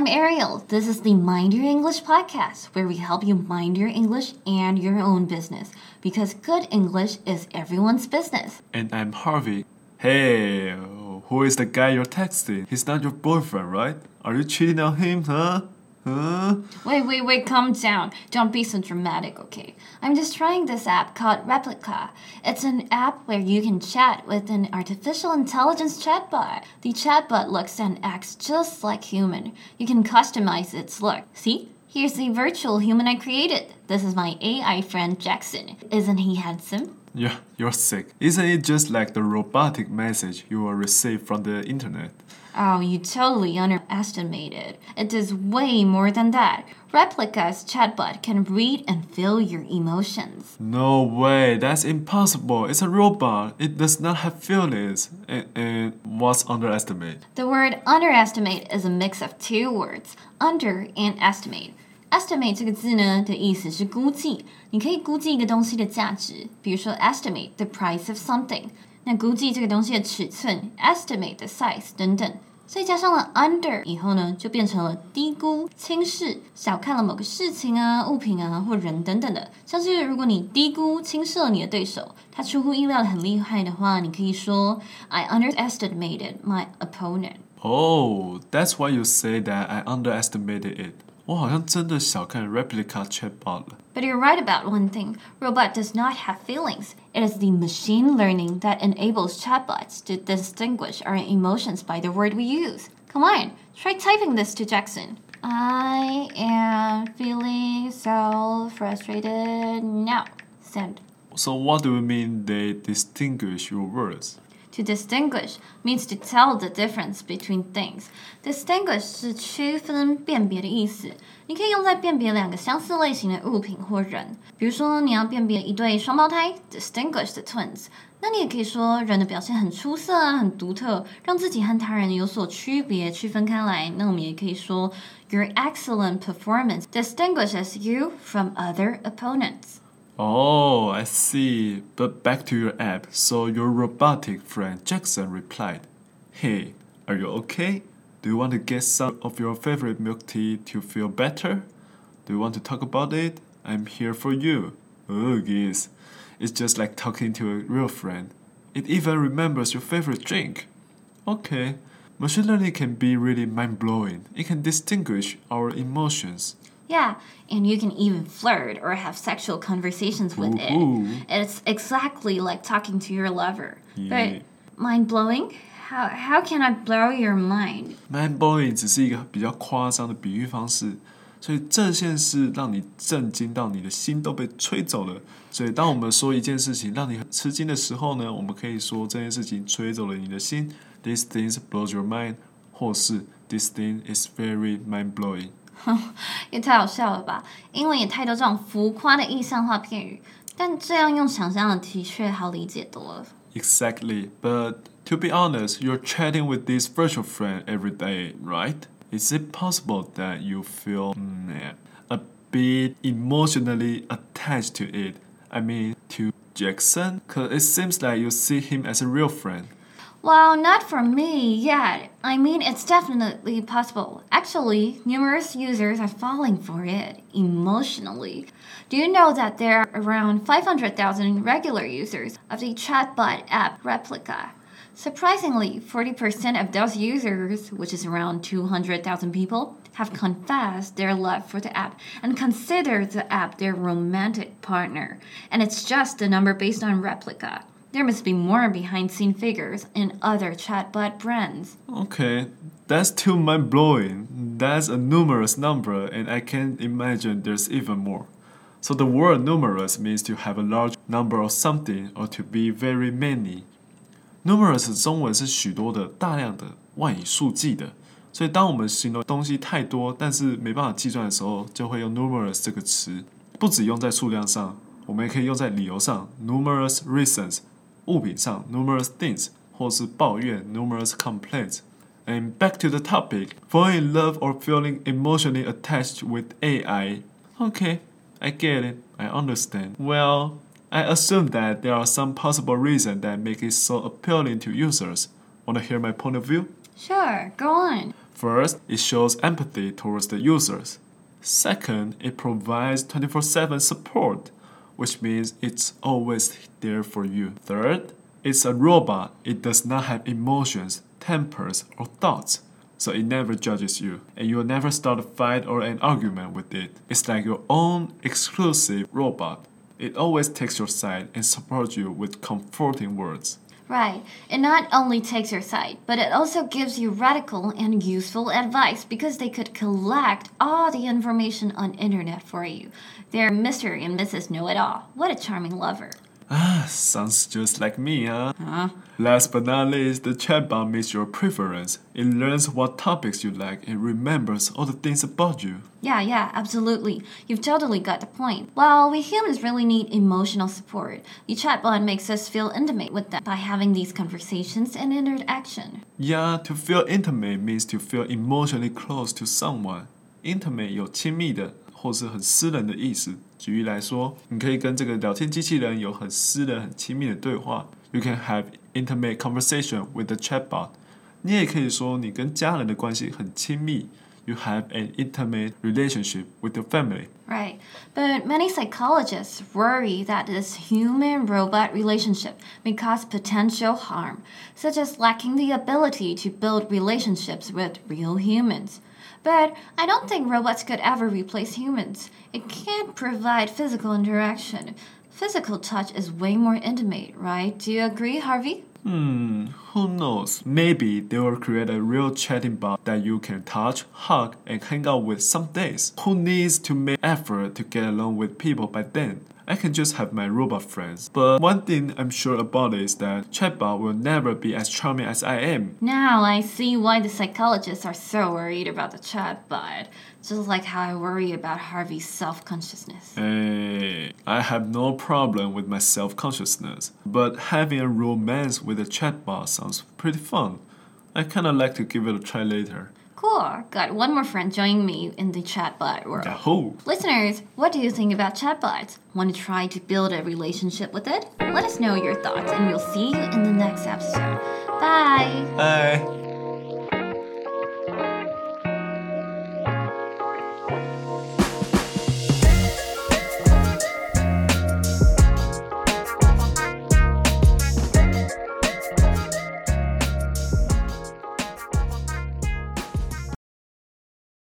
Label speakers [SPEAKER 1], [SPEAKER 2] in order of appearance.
[SPEAKER 1] I'm Ariel. This is the Mind Your English podcast, where we help you mind your English and your own business because good English is everyone's business.
[SPEAKER 2] And I'm Harvey. Hey, who is the guy you're texting? He's not your boyfriend, right? Are you cheating on him, huh? Huh?
[SPEAKER 1] Wait, wait, wait, calm down. Don't be so dramatic, okay? I'm just trying this app called Replika. It's an app where you can chat with an artificial intelligence chatbot. The chatbot looks and acts just like human. You can customize its look. See? Here's the virtual human I created. This is my AI friend Jackson. Isn't he handsome?
[SPEAKER 2] Yeah, you're sick. Isn't it just like the robotic message you will receive from the internet?
[SPEAKER 1] Oh, you totally underestimated. It does way more than that. Replika's chatbot can read and feel your emotions.
[SPEAKER 2] No way, that's impossible. It's a robot. It does not have feelings. And, and what's underestimate?
[SPEAKER 1] The word underestimate is a mix of two words, under and estimate. Estimate 这个字呢的意思是估计，你可以估计一个东西的价值，比如说 estimate the price of something。那估计这个东西的尺寸，estimate the size 等等。所以加上了 under 以后呢，就变成了低估、轻视、小看了某个事情啊、物品啊或人等等的。像是如果你低估、轻视了你的对手，他出乎意料的很厉害的话，你可以说 I underestimated my opponent。
[SPEAKER 2] Oh, that's why you say that I underestimated it. 我好像真的小看 replica chatbot 了。
[SPEAKER 1] But you're right about one thing. Robot does not have feelings. It is the machine learning that enables chatbots to distinguish our emotions by the word we use. Come on, try typing this to Jackson. I am feeling so frustrated now. Send.
[SPEAKER 2] So what do you mean they distinguish your words?
[SPEAKER 1] To distinguish means to tell the difference between things. Distinguish 是区分、辨别的意思。你可以用在辨别两个相似类型的物品或人。比如说，你要辨别一对双胞胎，distinguish the twins。那你也可以说人的表现很出色啊，很独特，让自己和他人有所区别，区分开来。那我们也可以说，Your excellent performance distinguishes you from other opponents.
[SPEAKER 2] Oh, I see. But back to your app. So your robotic friend Jackson replied, Hey, are you okay? Do you want to get some of your favorite milk tea to feel better? Do you want to talk about it? I'm here for you. Oh, geez. It's just like talking to a real friend. It even remembers your favorite drink. Okay. Machine learning can be really mind blowing. It can distinguish our emotions.
[SPEAKER 1] Yeah, and you can even flirt or have sexual conversations with
[SPEAKER 2] Ooh.
[SPEAKER 1] it. It's exactly like talking to your lover.
[SPEAKER 2] Yeah.
[SPEAKER 1] But mind blowing? How, how can I blow your mind?
[SPEAKER 2] Mind blowing 只是一个比较夸张的比喻方式，所以这件事让你震惊到你的心都被吹走了。所以当我们说一件事情让你很吃惊的时候呢，我们可以说这件事情吹走了你的心，This thing blows your mind，或是 This thing is very mind blowing。
[SPEAKER 1] 也太好笑了吧！英文也太多这种浮夸的意象化片语，但这样用想象的的确好理解多了。
[SPEAKER 2] Exactly, but to be honest, you're chatting with this virtual friend every day, right? Is it possible that you feel mm, a bit emotionally attached to it? I mean, to Jackson? Because it seems like you see him as a real friend.
[SPEAKER 1] Well, not for me yet. I mean, it's definitely possible. Actually, numerous users are falling for it emotionally. Do you know that there are around 500,000 regular users of the chatbot app Replika? Surprisingly, 40% of those users, which is around 200,000 people, have confessed their love for the app and consider the app their romantic partner. And it's just a number based on Replika. There must be more behind scene figures in other chatbot brands.
[SPEAKER 2] Okay, that's too mind blowing. That's a numerous number, and I can imagine there's even more. So the word numerous means to have a large number of something or to be very many. Numerous 中文是许多的、大量的、万以数计的，所以当我们形容东西太多，但是没办法计算的时候，就会用 numerous 这个词。不只用在数量上，我们也可以用在理由上，numerous reasons， 物品上，numerous things，或是抱怨，numerous complaints。And back to the topic, falling in love or feeling emotionally attached with AI. Okay, I get it. I understand. Well, I assume that there are some possible reasons that make it so appealing to users. Want to hear my point of view?
[SPEAKER 1] Sure, go on.
[SPEAKER 2] First, it shows empathy towards the users. Second, it provides 24 7 support, which means it's always there for you. Third, it's a robot. It does not have emotions, tempers, or thoughts. So it never judges you, and you'll never start a fight or an argument with it. It's like your own exclusive robot. It always takes your side and supports you with comforting words.
[SPEAKER 1] Right. It not only takes your side, but it also gives you radical and useful advice because they could collect all the information on internet for you. They're Mr. and Mrs. Know-it-all. What a charming lover.
[SPEAKER 2] Ah, sounds just like me, huh?
[SPEAKER 1] Huh?
[SPEAKER 2] Last but not least, the chatbot meets your preference. It learns what topics you like and remembers all the things about you.
[SPEAKER 1] Yeah, yeah, absolutely. You've totally got the point. Well, we humans really need emotional support. The chatbot makes us feel intimate with them by having these conversations and interaction.
[SPEAKER 2] Yeah, to feel intimate means to feel emotionally close to someone. Intimate 有亲密的 或是很私人的意思。举例来说，你可以跟这个聊天机器人有很私人、很亲密的对话。You can have intimate conversation with the chatbot。你也可以说你跟家人的关系很亲密。You have an intimate relationship with your family.
[SPEAKER 1] Right. But many psychologists worry that this human robot relationship may cause potential harm, such as lacking the ability to build relationships with real humans. But I don't think robots could ever replace humans. It can't provide physical interaction. Physical touch is way more intimate, right? Do you agree, Harvey?
[SPEAKER 2] Hmm, who knows? Maybe they will create a real chatting bot that you can touch, hug, and hang out with some days. Who needs to make effort to get along with people by then? I can just have my robot friends. But one thing I'm sure about is that chatbot will never be as charming as I am.
[SPEAKER 1] Now I see why the psychologists are so worried about the chatbot. Just like how I worry about Harvey's self consciousness.
[SPEAKER 2] Hey, eh, I have no problem with my self consciousness, but having a romance with a chatbot sounds pretty fun. I kinda like to give it a try later.
[SPEAKER 1] Cool. Got one more friend joining me in the chatbot world.
[SPEAKER 2] Yahoo!
[SPEAKER 1] Listeners, what do you think about chatbots? Want to try to build a relationship with it? Let us know your thoughts, and we'll see you in the next episode. Bye.
[SPEAKER 2] Bye!